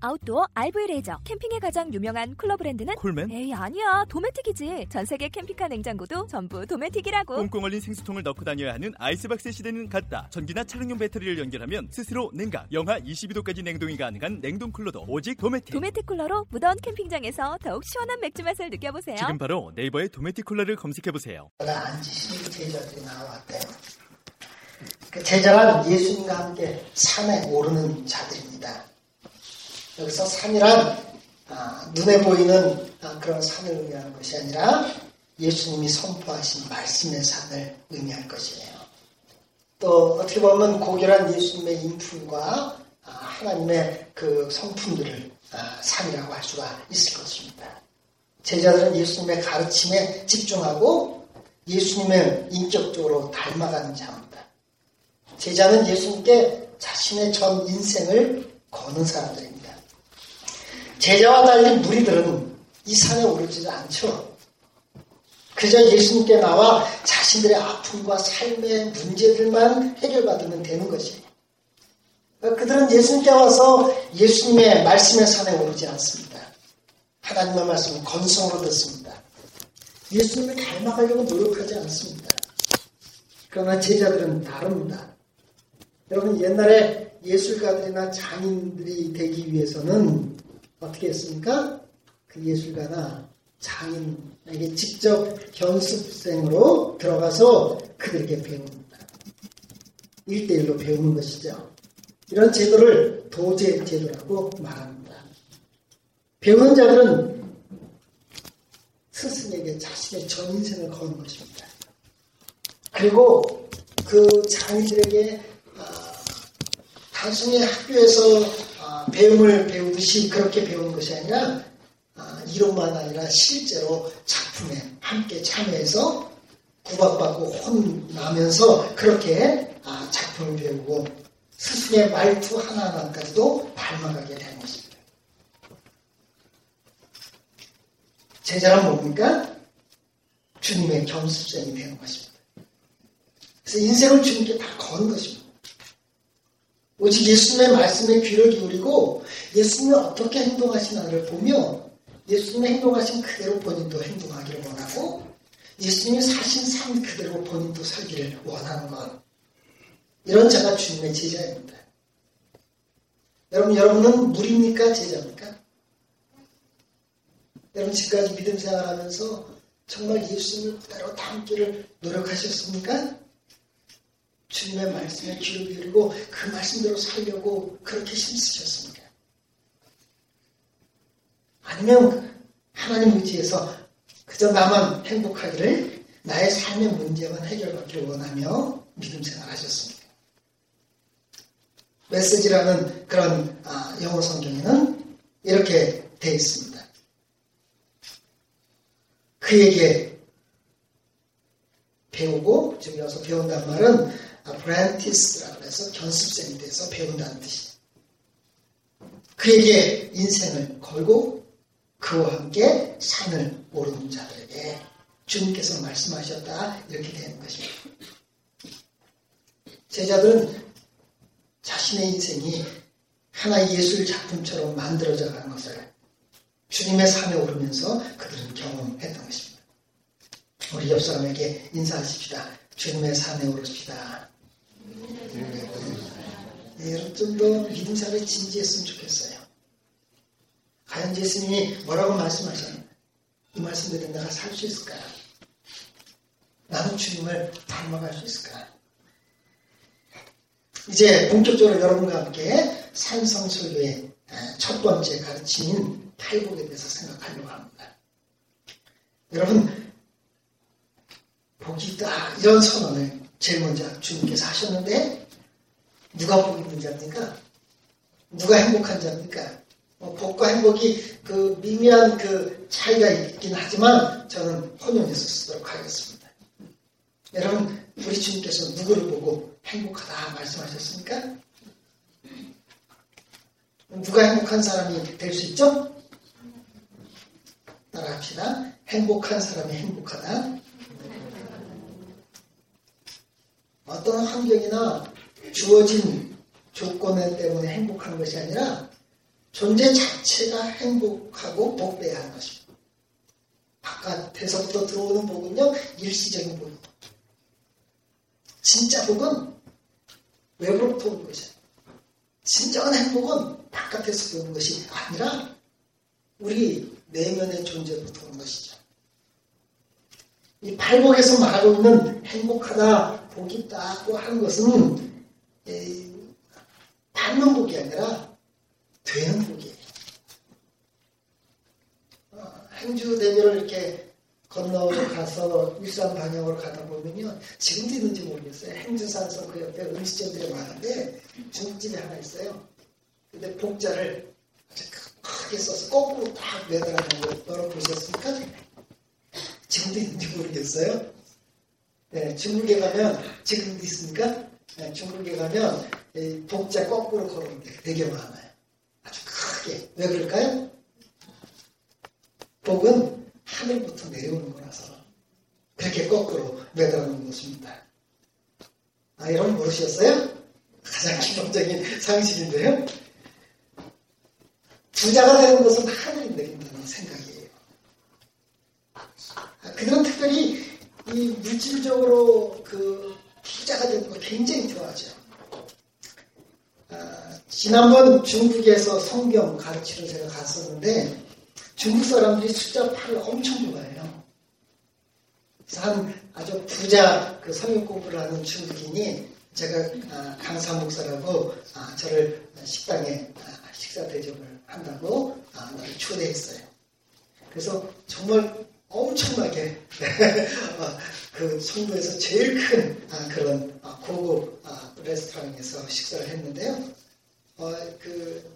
아웃도어 RV 레저 캠핑에 가장 유명한 쿨러 브랜드는 콜맨? 에이 아니야 도메틱이지 전 세계 캠핑카 냉장고도 전부 도메틱이라고 꽁꽁 얼린 생수통을 넣고 다녀야 하는 아이스박스 시대는 갔다. 전기나 차량용 배터리를 연결하면 스스로 냉각, 영하 22도까지 냉동이 가능한 냉동 쿨러도 오직 도메틱. 도메틱 쿨러로 무더운 캠핑장에서 더욱 시원한 맥주 맛을 느껴보세요 지금 바로 네이버에 도메틱 쿨러를 검색해 보세요. 앉으신 제자들이 나왔대요. 그 제자란 예수님과 함께 산에 오르는 자들입니다. 여기서 산이란 아, 눈에 보이는 아, 그런 산을 의미하는 것이 아니라 예수님이 선포하신 말씀의 산을 의미할 것이에요. 또 어떻게 보면 고결한 예수님의 인품과 아, 하나님의 그 성품들을 아, 산이라고 할 수가 있을 것입니다. 제자들은 예수님의 가르침에 집중하고 예수님을 인격적으로 닮아가는 자입니다. 제자는 예수님께 자신의 전 인생을 거는 사람들입니다. 제자와 달리 무리들은 이 산에 오르지 않죠. 그저 예수님께 나와 자신들의 아픔과 삶의 문제들만 해결받으면 되는 것이에요. 그들은 예수님께 와서 예수님의 말씀의 산에 오르지 않습니다. 하나님의 말씀을 건성으로 듣습니다. 예수님을 닮아가려고 노력하지 않습니다. 그러나 제자들은 다릅니다. 여러분 옛날에 예술가들이나 장인들이 되기 위해서는 어떻게 했습니까? 그 예술가나 장인에게 직접 견습생으로 들어가서 그들에게 배웁니다. 1대1로 배우는 것이죠. 이런 제도를 도제 제도라고 말합니다. 배우는 자들은 스승에게 자신의 전 인생을 거는 것입니다. 그리고 그 장인들에게 아, 단순히 학교에서 배움을 배우 듯이 그렇게 배우는 것이 아니라 아, 이론만 아니라 실제로 작품에 함께 참여해서 구박받고 혼나면서 그렇게 아, 작품을 배우고 스승의 말투 하나하나까지도 닮아가게 되는 것입니다. 제자란 뭡니까? 주님의 겸습생이 되는 것입니다. 그래서 인생을 주님께 다 거는 것입니다. 오직 예수님의 말씀에 귀를 기울이고 예수님이 어떻게 행동하시나를 보며 예수님의 행동하신 그대로 본인도 행동하기를 원하고 예수님이 사신 삶 그대로 본인도 살기를 원하는 것. 이런 자가 주님의 제자입니다. 여러분, 여러분은 무리입니까? 제자입니까? 여러분, 지금까지 믿음 생활하면서 정말 예수님을 그대로 담기를 노력하셨습니까? 주님의 말씀에 귀를 기울이고 그 말씀대로 살려고 그렇게 힘쓰셨습니다. 아니면 하나님 의지에서 그저 나만 행복하기를 나의 삶의 문제만 해결받기를 원하며 믿음 생활하셨습니다. 메시지라는 그런 아, 영어 성경에는 이렇게 되어 있습니다. 그에게 배우고 지금 여기서 배운다는 말은 apprentice라고 해서 견습생이 돼서 배운다는 뜻이. 그에게 인생을 걸고 그와 함께 산을 오르는 자들에게 주님께서 말씀하셨다 이렇게 되는 것입니다. 제자들은 자신의 인생이 하나의 예술 작품처럼 만들어져 가는 것을 주님의 산에 오르면서 그들은 경험했던 것입니다. 우리 옆 사람에게 인사하십시다. 주님의 산에 오르십시다. 네, 여러분 좀더 믿음 생활에 진지했으면 좋겠어요. 과연 예수님이 뭐라고 말씀하셨나이 말씀대로 내가 살 수 있을까? 나는 주님을 닮아갈 수 있을까? 이제 본격적으로 여러분과 함께 산성설교의 첫 번째 가르침인 탈복에 대해서 생각하려고 합니다. 여러분, 복이 있다. 이런 선언을 제일 먼저 주님께서 하셨는데 누가 복이 있는 자입니까? 누가 행복한 자입니까? 어, 복과 행복이 그 미미한 그 차이가 있긴 하지만 저는 혼용해서 쓰도록 하겠습니다. 여러분, 우리 주님께서 누구를 보고 행복하다 말씀하셨습니까? 누가 행복한 사람이 될 수 있죠? 따라 합시다. 행복한 사람이 행복하다. 어떤 환경이나 주어진 조건 때문에 행복한 것이 아니라 존재 자체가 행복하고 복돼야 하는 것입니다. 바깥에서부터 들어오는 복은요, 일시적인 복입니다. 진짜 복은 외부로부터 오는 것이에요. 진정한 행복은 바깥에서 오는 것이 아니라 우리 내면의 존재로부터 오는 것이죠. 이 발목에서 말하고 있는 행복하다, 복이 있다고 하는 것은 받는 복이 아니라 되는 복이에요. 어, 행주 대교를 이렇게 건너 가서 일산 방향으로 가다 보면요. 지금도 있는지 모르겠어요. 행주산성 그 옆에 음식점들이 많은데 중국집이 하나 있어요. 근데 복자를 아주 크게 써서 거꾸로 딱 매달아 놓은 거 열어보셨습니까? 지금도 있는지 모르겠어요. 네, 중국에 가면 지금도 있습니까? 네, 중국에 가면 복자 거꾸로 걸어놓은 게 되게 많아요. 아주 크게. 왜 그럴까요? 복은 하늘부터 내려오는 거라서 그렇게 거꾸로 매달아 놓은 것입니다. 아, 여러분 모르셨어요? 가장 기본적인 상식인데요. 부자가 되는 것은 하늘이 내린다는 생각이에요. 아, 그들은 특별히 이 물질적으로 그 부자가 되는 걸 굉장히 좋아하죠. 아, 지난번 중국에서 성경 가르치러 제가 갔었는데 중국 사람들이 숫자 8을 엄청 좋아해요. 그래서 한 아주 부자 그 성경 공부를 하는 중국인이 제가 아, 강사 목사라고 아, 저를 식당에 아, 식사 대접을 한다고 나를 초대했어요. 그래서 정말 엄청나게 어, 그 송도에서 제일 큰 그런 고급 레스토랑에서 식사를 했는데요. 어, 그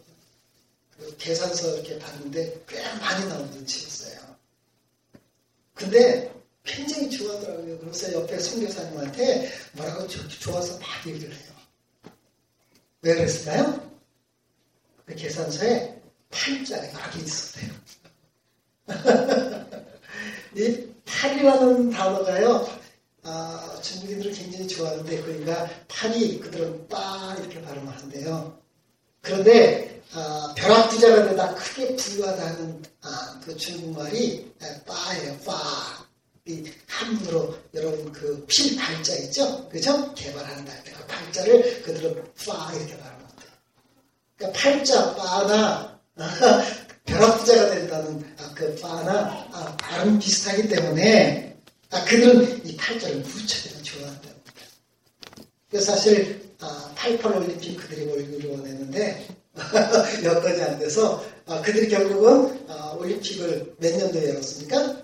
그 계산서 이렇게 봤는데 꽤 많이 나오는 집이었어요. 근데 굉장히 좋아하더라고요. 그래서 옆에 선교사님한테 뭐라고 좋아서 막 얘기를 해요. 왜 그랬을까요? 그 계산서에 팔자가 여러 개 있었대요. 이 팔이라는 단어가요, 아, 중국인들은 굉장히 좋아하는데, 그러니까 팔이 그들은 빠 이렇게 발음을 한대요. 그런데 아, 벼락부자가 되다 크게 부유하다는 아, 그 중국말이 빠예요. 빠. 이 함부로 여러분 그 필 발자 있죠? 그죠? 개발한다. 그 발자를 그들은 빠 이렇게 발음한다. 그러니까 팔자 빠나 벼락부자가 된다는 아, 그 빠나 아, 발음 비슷하기 때문에 아, 그들은 이 팔자를 무척이나 좋아한다. 그래서 사실 아, 88 올림픽 그들이 올리기를 원했는데 여건이 안 돼서 아, 그들이 결국은 아, 올림픽을 몇 년도에 열었습니까?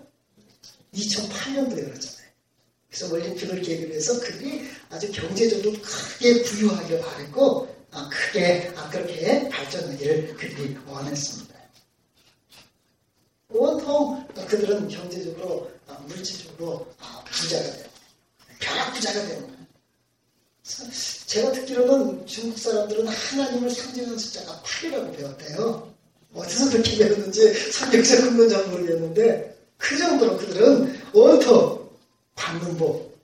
2008년도에 열었잖아요. 그래서 올림픽을 계기로 해서 그들이 아주 경제적으로 크게 부유하길 바랬고 아, 크게 아, 그렇게 발전하기를 그들이 원했습니다. 온통 그들은 경제적으로 아, 물질적으로 아, 부자가 되고 벼락 부자가 되는 거예요. 제가 듣기로는 중국 사람들은 하나님을 상징하는 숫자가 8이라고 배웠대요. 어디서 그렇게 배웠는지 성경서 근건 잘 모르겠는데 그 정도로 그들은 온통 받는 복,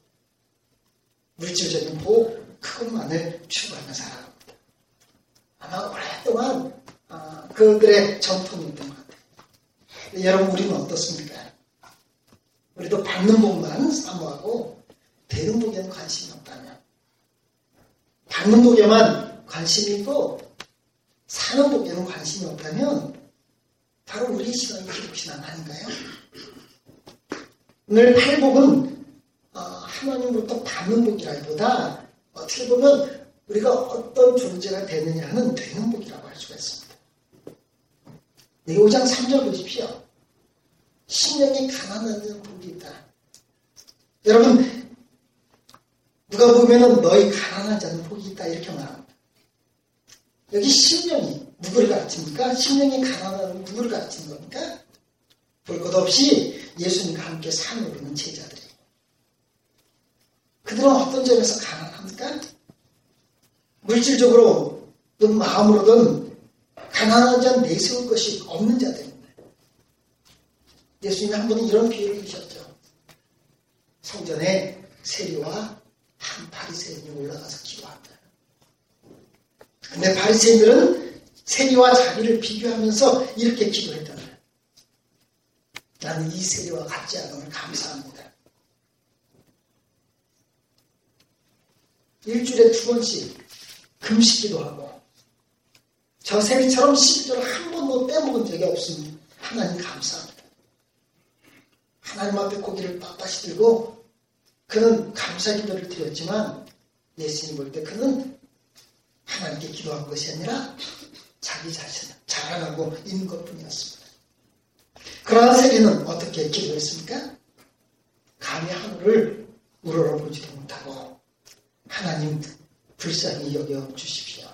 물질적인 복, 그것만을 추구하는 사람입니다. 아마 오랫동안 아, 그들의 같아요. 여러분 우리는 어떻습니까? 우리도 받는 복만 사모하고 되는 복에는 관심이 없다면 받는 복에만 관심이 있고 사는 복에는 관심이 없다면 바로 우리의 신앙이 기독 신앙 아닌가요? 오늘 팔복은 어, 하나님으로부터 받는 복이라기보다 어떻게 보면 우리가 어떤 존재가 되느냐는 되는 복이라고 할 수가 있습니다. 5장 3절 보십시오. 신령이 가난한 복이 있다. 여러분 누가 보면은 너희 가난한 자는 복이 있다 이렇게 말합니다. 여기 심령이 누구를 가르칩니까? 심령이 가난한 누구를 가르치는 겁니까? 볼 것 없이 예수님과 함께 산을 오르는 제자들이 그들은 어떤 점에서 가난합니까? 물질적으로든 마음으로든 가난한 자 내세울 것이 없는 자들입니다. 예수님이 한 번은 이런 비유를 주셨죠. 성전에 세리와 한 바리새인이 올라가서 기도한다. 근데 바리새인들은 세리와 자기를 비교하면서 이렇게 기도했다. 나는 이 세리와 같지 않음을 감사합니다. 일주일에 두 번씩 금식 기도 하고 저 세리처럼 11절 한 번도 빼먹은 적이 없으니 하나님 감사합니다. 하나님 앞에 고기를 빳빳이 들고 그는 감사 기도를 드렸지만 예수님 볼 때 그는 하나님께 기도한 것이 아니라 자기 자신을 자랑하고 있는 것 뿐이었습니다. 그러한 세계는 어떻게 기도했습니까? 감히 하늘을 우러러보지도 못하고 하나님 불쌍히 여겨 주십시오.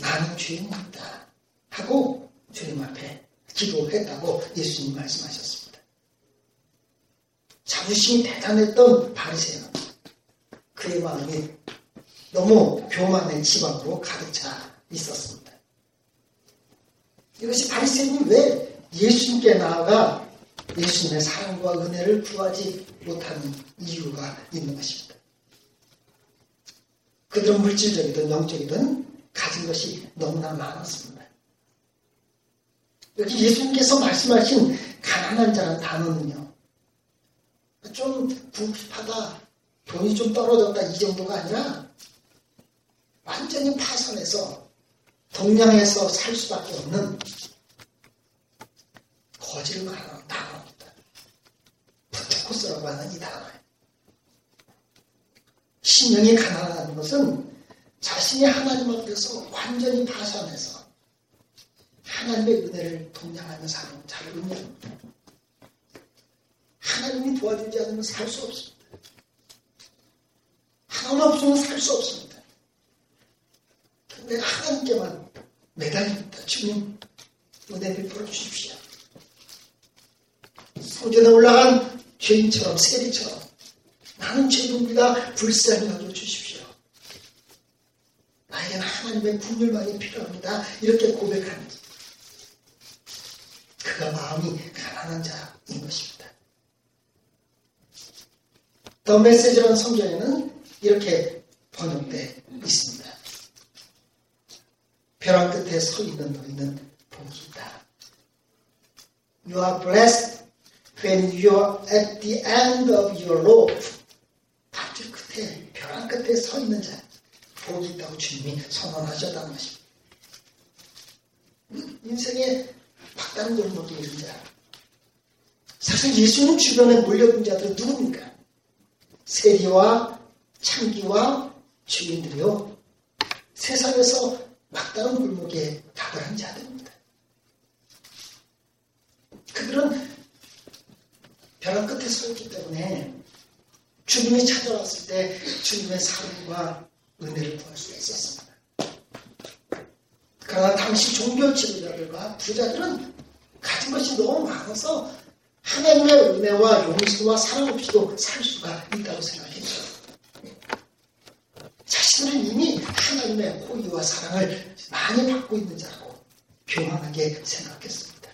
나는 죄인입니다. 하고 주님 앞에 기도했다고 예수님 말씀하셨습니다. 자부심이 대단했던 바리새는 그의 마음이 너무 교만의 지방으로 가득 차 있었습니다. 이것이 바리새인이 왜 예수님께 나아가 예수님의 사랑과 은혜를 구하지 못하는 이유가 있는 것입니다. 그들은 물질적이든 영적이든 가진 것이 너무나 많았습니다. 여기 예수님께서 말씀하신 가난한 자란 단어는요, 좀 부급하다, 돈이 좀 떨어졌다 이 정도가 아니라 완전히 파산해서 동양에서 살 수밖에 없는 거지를 말하는 단어입니다. 푸테코스라고 하는 이 단어예요. 신령이 가난하다는 것은 자신이 하나님 앞에서 완전히 파산해서 하나님의 은혜를 동양하며 사는 잘 의미합니다. 하나님이 도와주지 않으면 살 수 없습니다. 하나님 없으면 살 수 없습니다. 내가 하나님께만 매달립니다. 주님, 은혜 베풀어 주십시오. 성전에 올라간 죄인처럼 세리처럼 나는 죄인입니다. 불쌍히 여겨 주십시오. 하나님의 국물만이 필요합니다. 이렇게 고백하는 그가 마음이 가난한 자인 것입니다. 더 메시지라는 성경에는 이렇게 번역되어 있습니다. 벼랑 끝에 서 있는 너희는 복이 있다. You are blessed when you are at the end of your rope. 밧줄 끝에, 벼랑 끝에 서 있는 자. 복이 있다고 주님이 선언하셨다는 것입니다. 인생의 막다른 골목에 있는 자. 사실 예수님 주변에 몰려든 자들은 누굽니까? 세리와 창기와 주인들이요. 세상에서 막다른 골목에 다가간 자들입니다. 그들은 벼랑 끝에 서 있기 때문에 주님이 찾아왔을 때 주님의 사랑과 은혜를 구할 수 있었습니다. 그러나 당시 종교 지도자들과 부자들은 가진 것이 너무 많아서 하나님의 은혜와 용서와 사랑 없이도 살 수가 있다고 생각했죠. 자신은 이미 하나님의 호의와 사랑을 많이 받고 있는 자라고 교만하게 생각했습니다.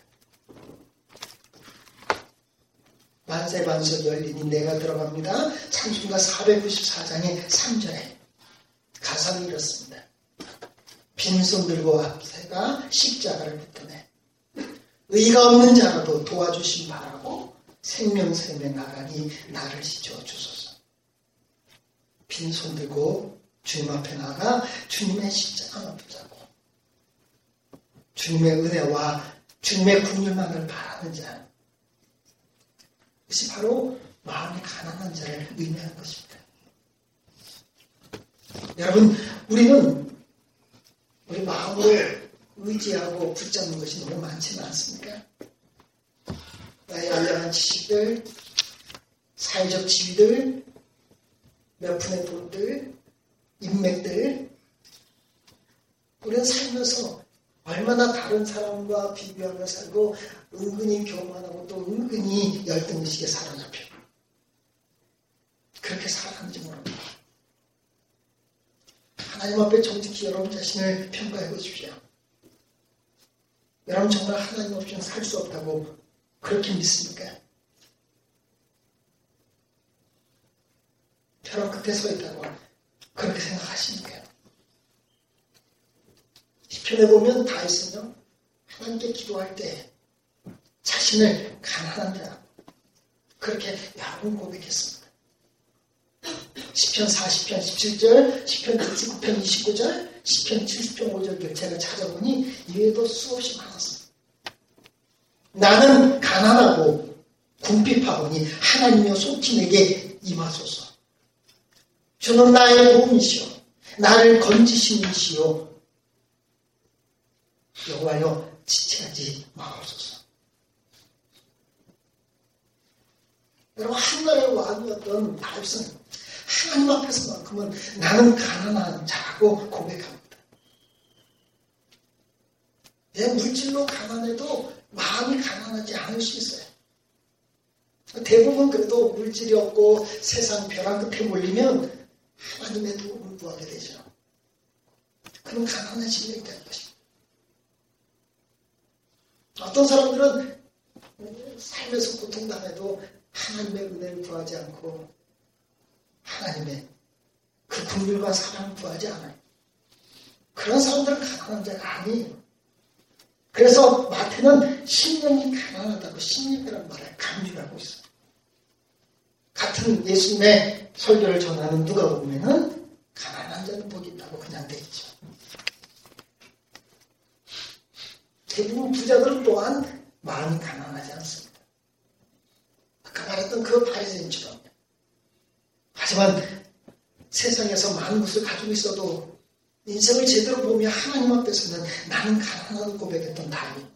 만세 반석 열리니 내가 들어갑니다. 창조가 494장의 3절에 가사는 이렇습니다. 빈손 들고 앞세가 십자가를 붙드네. 의가 없는 자라도 도와주신 바라고 생명샘에 나가니 나를 지켜 주소서. 빈손 들고 주님 앞에 나가 주님의 십자가만 붙잡고 주님의 은혜와 주님의 국률만을 바라는 자. 그것이 바로 마음이 가난한 자를 의미하는 것입니다. 여러분, 우리는 우리 마음으로 의지하고 붙잡는 것이 너무 많지는 않습니까? 나의 알량한 지식들, 사회적 지위들, 몇 푼의 돈들, 인맥들, 우리는 살면서 얼마나 다른 사람과 비교하며 살고 은근히 교만하고 또 은근히 열등의식에 살아가는지 하나님 앞에 정직히 여러분 자신을 평가해 보십시오. 여러분 정말 하나님 없이는 살 수 없다고 그렇게 믿습니까? 벼락 끝에 서 있다고 그렇게 생각하십니까? 시편에 보면 다 있으며 하나님께 기도할 때 자신을 가난한 자 그렇게 여러 고백했습니다. 10편 40편 17절, 10편 99편 29절, 10편 70편 5절들 제가 찾아보니 이외에도 수없이 많았습니다. 나는 가난하고 궁핍하오니 하나님여 속히 내게 임하소서. 주는 나의 도움이시오. 나를 건지시는시오. 여호와여 지체하지 마옵소서. 여러분 한나라의 왕이었던 다윗은 하나님 앞에서만큼은 나는 가난한 자라고 고백합니다. 내 물질로 가난해도 마음이 가난하지 않을 수 있어요. 대부분 그래도 물질이 없고 세상 벼랑 끝에 몰리면 하나님의 도움을 구하게 되죠. 그럼 가난한 심령이 되는 것입니다. 어떤 사람들은 삶에서 고통당해도 하나님의 은혜를 구하지 않고 하나님의 그 국률과 사랑을 구하지 않아요. 그런 사람들은 가난한 자가 아니에요. 그래서 마태는 심령이 가난하다고 심령이라는 말을 강조를 하고 있어요. 같은 예수님의 설교를 전하는 누가 보면은 가난한 자는 복이 있다고 그냥 돼 있죠. 대부분 부자들은 또한 마음이 가난하지 않습니다. 아까 말했던 그 바리새인처럼 하지만 세상에서 많은 것을 가지고 있어도 인생을 제대로 보며 하나님 앞에서는 나는 가난하다고 고백했던 다윗.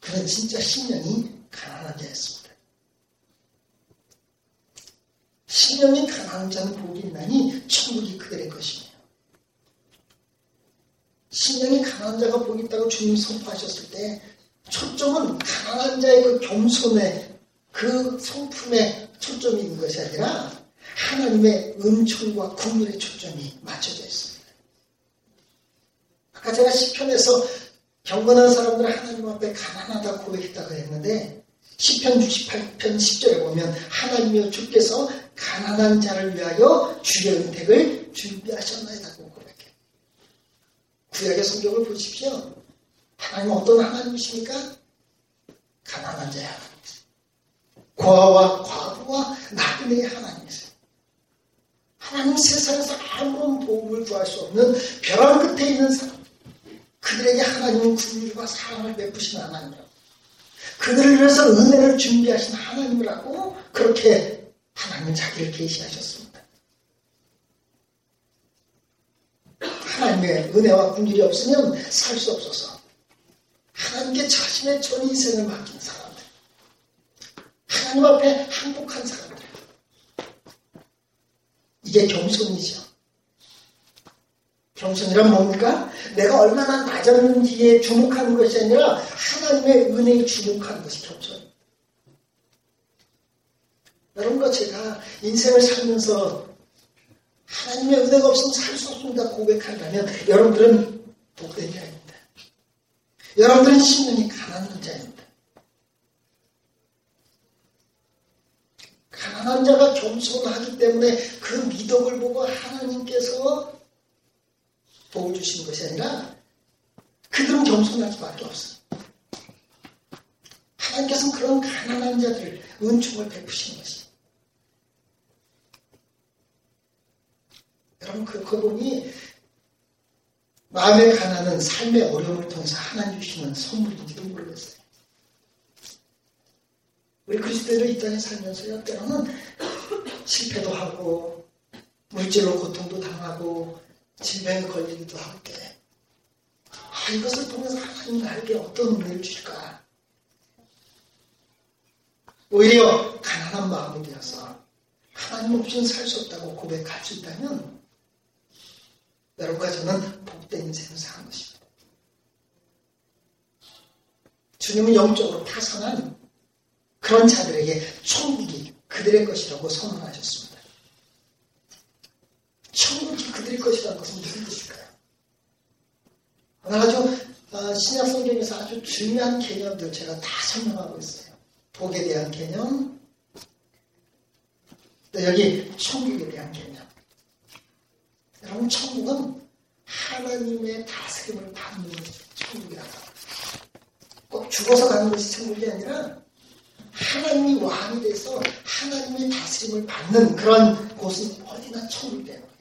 그는 진짜 신령이 가난한 자였습니다. 신령이 가난한 자는 복이 있나니 천국이 그들의 것이며 신령이 가난한 자가 복이 있다고 주님 선포하셨을 때 초점은 가난한 자의 그 겸손의 그 성품에 초점이 있는 것이 아니라 하나님의 은총과 국물의 초점이 맞춰져 있습니다. 아까 제가 시편에서 경건한 사람들은 하나님 앞에 가난하다고 고백했다고 했는데 시편 68편 10절에 보면 하나님이여 주께서 가난한 자를 위하여 주의 은택을 준비하셨나이다고 고백해. 구약의 성경을 보십시오. 하나님 어떤 하나님이십니까? 가난한 자의 하나님. 고아와 과부와 나그네의 하나님이세요. 하나님 세상에서 아무런 도움을 구할 수 없는 벼랑 끝에 있는 사람. 그들에게 하나님은 국률과 사랑을 베푸신 하나님이라고. 그들을 위해서 은혜를 준비하신 하나님이라고 그렇게 하나님은 자기를 계시하셨습니다. 하나님의 은혜와 국률이 없으면 살 수 없어서 하나님께 자신의 전 인생을 맡긴 사람들. 하나님 앞에 항복한 사람들. 이게 겸손이죠. 겸손이란 뭡니까? 내가 얼마나 낮았는지에 주목하는 것이 아니라 하나님의 은혜에 주목하는 것이 겸손입니다. 여러분과 제가 인생을 살면서 하나님의 은혜가 없으면 살 수 없습니다 고백한다면 여러분들은 복된 자입니다. 여러분들은 신령이 가난한 자입니다. 가난한 자가 겸손하기 때문에 그 미덕을 보고 하나님께서 복을 주시는 것이 아니라 그들은 겸손할 수밖에 없어요. 하나님께서는 그런 가난한 자들 은총을 베푸시는 것이에요. 여러분 그, 그분이 마음의 가난은 삶의 어려움을 통해서 하나님 주시는 선물인지도 모르겠어요. 우리 그리스도인을 이 땅에 살면서요, 때로는 실패도 하고, 물질로 고통도 당하고, 질병에 걸리기도 할 때, 아, 이것을 통해서 하나님 나에게 어떤 은혜를 주실까? 오히려 가난한 마음이 되어서 하나님 없이는 살 수 없다고 고백할 수 있다면, 여러분과 저는 복된 인생을 사는 것입니다. 주님은 영적으로 타산한 그런 자들에게 천국이 그들의 것이라고 선언하셨습니다. 천국이 그들의 것이라는 것은 무슨 뜻일까요? 아주 어, 신약 성경에서 아주 중요한 개념들 제가 다 설명하고 있어요. 복에 대한 개념, 또 여기 천국에 대한 개념. 여러분 천국은 하나님의 다스림을 받는 천국이라고. 꼭 죽어서 가는 것이 천국이 아니라 하나님이 왕이 돼서 하나님의 다스림을 받는 그런 곳은 어디나 천국이 되는 거예요.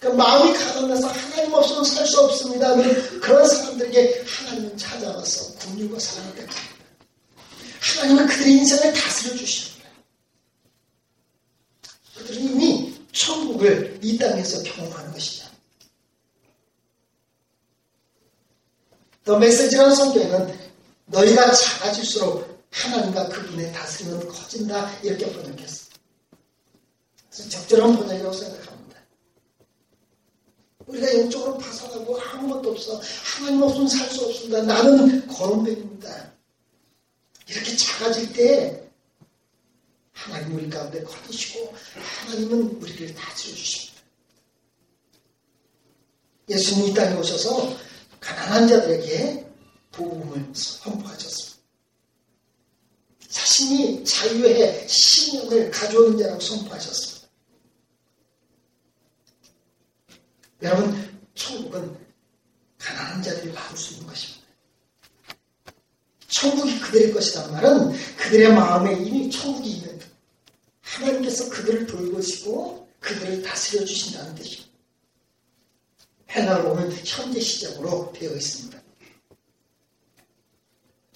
그러니까 마음이 가난해서 하나님 없으면 살 수 없습니다. 그런 사람들에게 하나님은 찾아와서 국률과 사랑을 베풀니다 하나님은 그들의 인생을 다스려 주십니다. 그들은 이미 천국을 이 땅에서 경험하는 것이죠. 더 메시지라는 성경에는 너희가 작아질수록 하나님과 그분의 다스림은 커진다 이렇게 번역했어. 그래서 적절한 번역이라고 생각합니다. 우리가 영적으로 파산하고 아무것도 없어. 하나님 없으면 살 수 없습니다. 나는 거론백입니다. 이렇게 작아질 때 하나님 우리 가운데 거두시고 하나님은 우리를 다스려 주십니다. 예수님이 이 땅에 오셔서 가난한 자들에게 복음을 선포하셨습니다. 자신이 자유의 신령을 가져오는 자라고 선포하셨습니다. 여러분, 천국은 가난한 자들이 받을 수 있는 것입니다. 천국이 그들의 것이란 말은 그들의 마음에 이미 천국이 있는 하나님께서 그들을 돌보시고 그들을 다스려 주신다는 뜻입니다. 해나를 보면 현재 시작으로 되어 있습니다.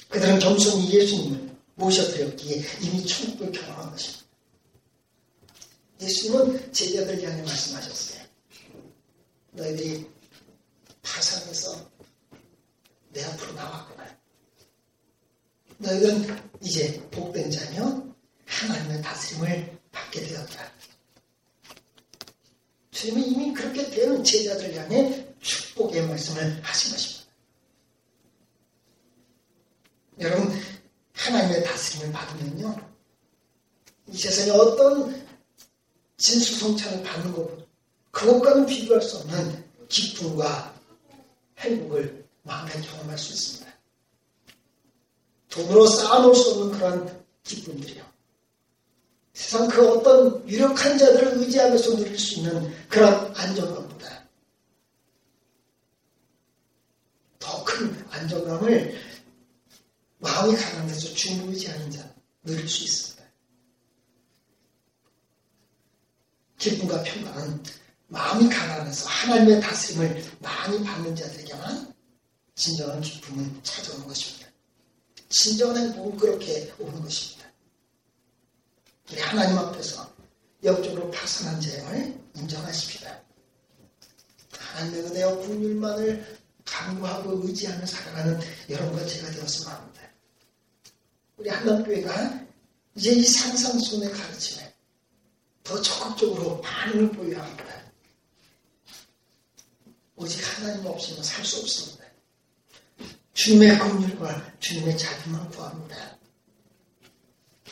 그들은 겸손히 예수님을 모셔드렸기에 이미 천국을 경험한 것입니다. 예수님은 제자들 향해 말씀하셨어요. 너희들이 파산해서 내 앞으로 나왔구나. 너희는 이제 복된 자면 하나님의 다스림을 받게 되었다. 주님이 이미 그렇게 되는 제자들 향해 축복의 말씀을 하신 것입니다. 여러분, 하나님의 다스림을 받으면요. 이 세상에 어떤 진수성찬을 받는 것, 그것과는 비교할 수 없는 기쁨과 행복을 마음에 경험할 수 있습니다. 돈으로 쌓아놓을 수 없는 그런 기쁨들이요. 세상 그 어떤 유력한 자들을 의지하면서 누릴 수 있는 그런 안정감보다 더 큰 안정감을 마음이 가난해서 주님 의지하는 자 누릴 수 있습니다. 기쁨과 평강은 마음이 가난해서 하나님의 다스림을 많이 받는 자들에게만 진정한 기쁨은 찾아오는 것입니다. 진정한 행복은 그렇게 오는 것입니다. 우리 하나님 앞에서 영적으로 파산한 죄을 인정하십시다. 하나님의 은혜와 국률만을 강구하고 의지하며 살아가는 여러분과 제가 되었으면 합니다. 우리 한남교회가 이제 이 상상손의 가르침에 더 적극적으로 반응을 보여야 합니다. 오직 하나님 없이는 살 수 없습니다. 주님의 긍휼과 주님의 자비만 구합니다.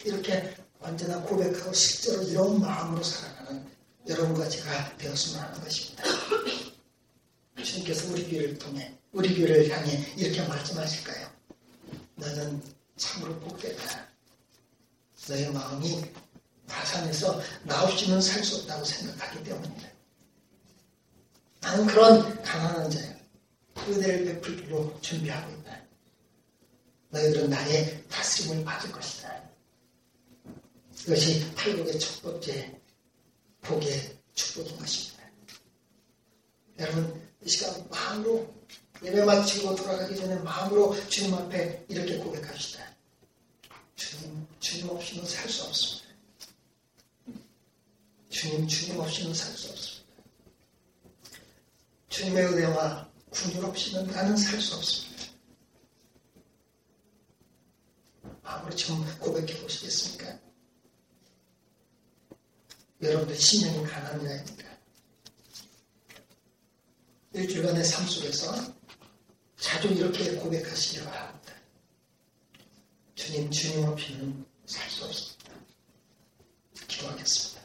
이렇게 언제나 고백하고 실제로 이런 마음으로 살아가는 여러분과 제가 되었으면 하는 것입니다. 주님께서 우리 교회를 통해 우리 교회를 향해 이렇게 말씀하실까요? 너는 참으로 복되다. 너의 마음이 파산해서 나 없이는 살 수 없다고 생각하기 때문이다. 나는 그런 가난한 자야. 은혜를 베풀기로 준비하고 있다. 너희들은 나의 다스림을 받을 것이다. 이것이 팔복의 첫 번째 복의 축복인 것입니다. 여러분, 이 시간 마음으로 예배 마치고 돌아가기 전에 마음으로 주님 앞에 이렇게 고백합시다. 주님, 주님 없이는 살 수 없습니다. 주님, 주님 없이는 살 수 없습니다. 주님의 은혜와 구원 없이는 나는 살 수 없습니다. 마음으로 지금 고백해 보시겠습니까? 여러분들 심령이 가난이 아닙니까? 일주일간의 삶 속에서 자주 이렇게 고백하시기 바랍니다. 주님, 주님 없이는 살 수 없습니다. 기도하겠습니다.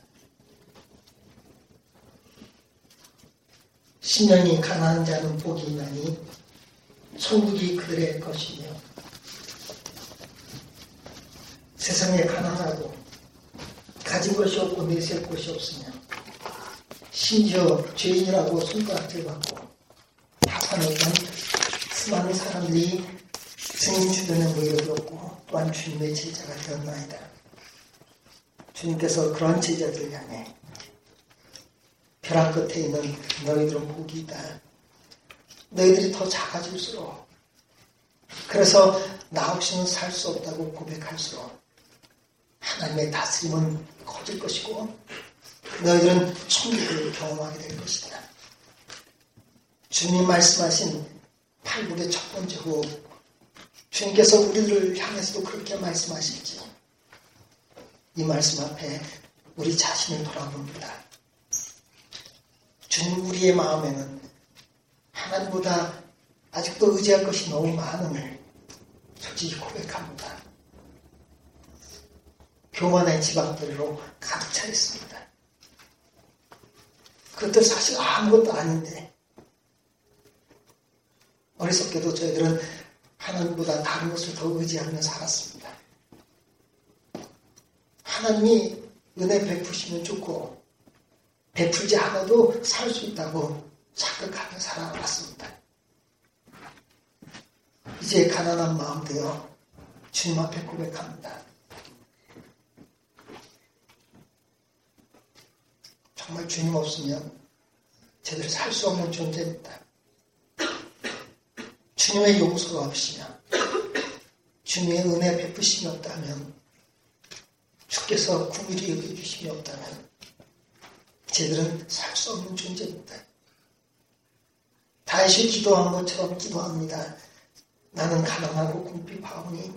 신령이 가난한 자는 복이 있나니 소국이 그들의 것이며 세상에 가난하고 가진 것이 없고 내세울 것이 없으며 심지어 죄인이라고 손가락질 받고 파산을 한 수많은 사람들이 스님 주변에 모여들었고 또한 주님의 제자가 되었나이다. 주님께서 그런 제자들 향해 벼랑 끝에 있는 너희들은 복이 있다. 너희들이 더 작아질수록 그래서 나 없이는 살 수 없다고 고백할수록 하나님의 다스림은 커질 것이고 너희들은 천국을 경험하게 될 것이다. 주님 말씀하신 팔복의 첫 번째 호흡 주님께서 우리들을 향해서도 그렇게 말씀하실지 이 말씀 앞에 우리 자신을 돌아봅니다. 주님 우리의 마음에는 하나님보다 아직도 의지할 것이 너무 많음을 솔직히 고백합니다. 교만의 지방들로 가득 차 있습니다. 그것들 사실 아무것도 아닌데 어리석게도 저희들은 하나님보다 다른 것을 더 의지하며 살았습니다. 하나님이 은혜 베푸시면 좋고 베풀지 않아도 살 수 있다고 착각하며 살아왔습니다. 이제 가난한 마음 되어 주님 앞에 고백합니다. 정말 주님 없으면 제대로 살 수 없는 존재입니다. 주님의 용서가 없으면 주님의 은혜 베푸심이 없다면 주께서 구밀히 여겨주심이 없다면 저희들은 살 수 없는 존재입니다. 다시 기도한 것처럼 기도합니다. 나는 가난하고 궁핍 하오니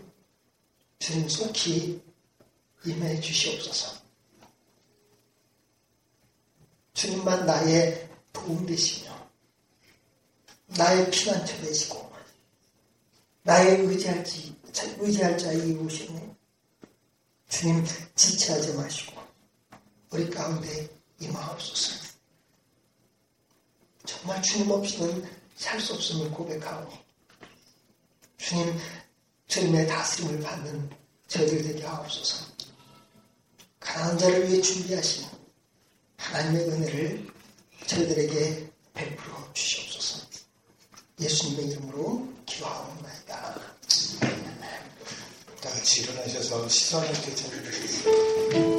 주님 속히 임해 주시옵소서. 주님만 나의 도움 되시며 나의 피난처 되시고 나의 의지할, 지, 의지할 자이 오시니 주님 지체하지 마시고 우리 가운데 임하옵소서. 정말 주님 없이는 살 수 없음을 고백하오니 주님 주님의 다스림을 받는 저희들 되게 하옵소서. 가난한 자를 위해 준비하신 하나님의 은혜를 저희들에게 베풀어 주시옵소서. 예수님의 이름으로 기도하옵나이다. 다 같이 일어나셔서 시선을 되찾으시겠습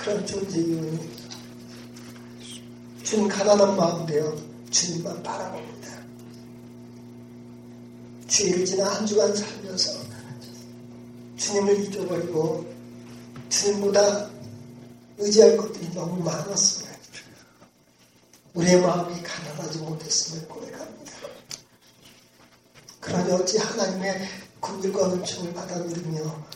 그런 존재이오니 주님 가난한 마음 되어 주님만 바라봅니다. 주일을 지나 한 주간 살면서 주님을 잊어버리고 주님보다 의지할 것들이 너무 많았어요. 우리의 마음이 가난하지 못했음을 고백합니다. 그러니 어찌 하나님의 국일과 은총을 받아 누리며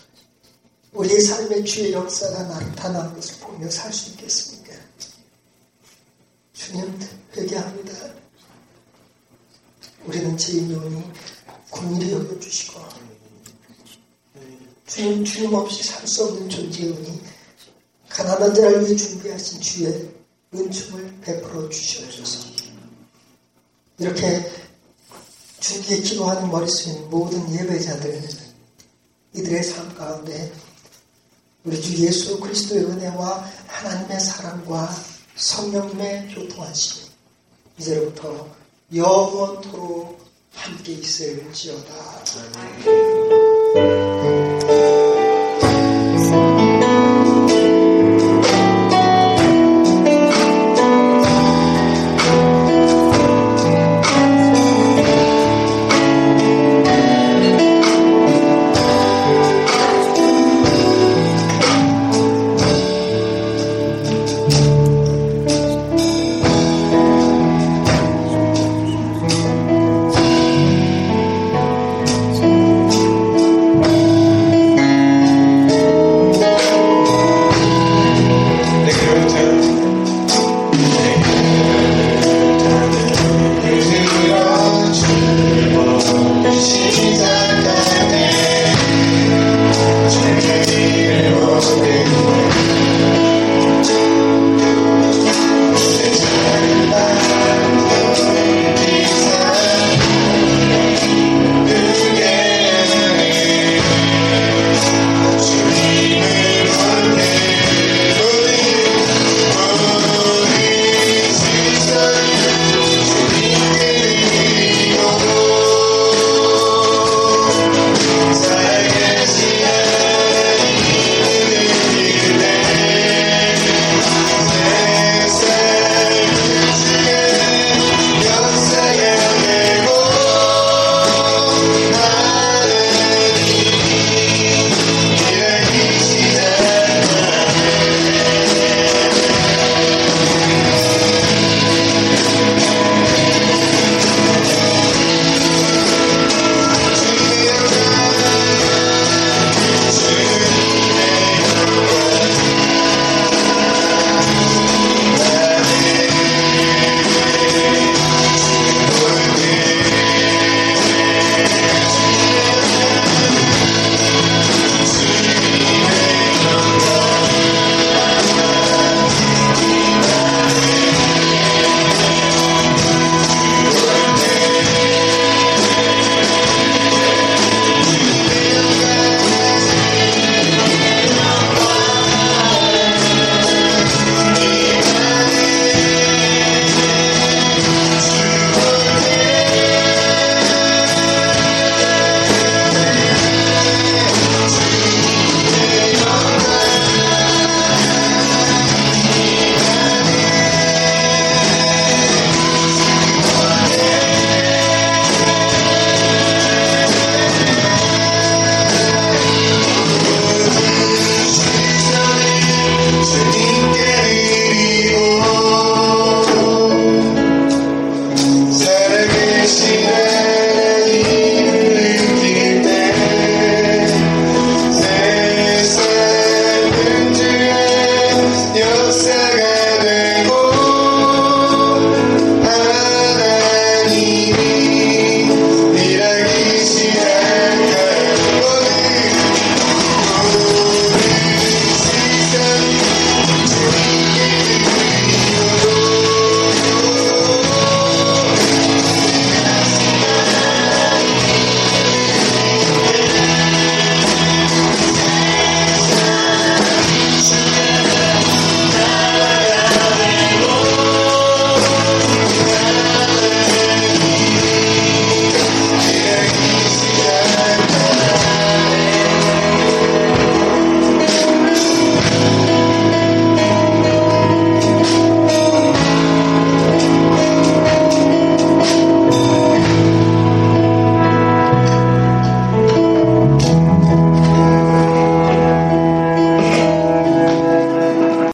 우리의 삶의 주의 역사가 나타나는 것을 보며 살 수 있겠습니까? 주님 회개합니다. 우리는 죄인이오니 국민이 여겨주시고 주님 주님 없이 살 수 없는 존재이오니 가난한 자를 위해 준비하신 주의 은총을 베풀어 주시옵소서. 이렇게 주기에 기도하는 머릿속에 모든 예배자들 이들의 삶 가운데 우리 주 예수 그리스도의 은혜와 하나님의 사랑과 성령님의 교통하심 이제로부터 영원토록 함께 있을지어다. 시작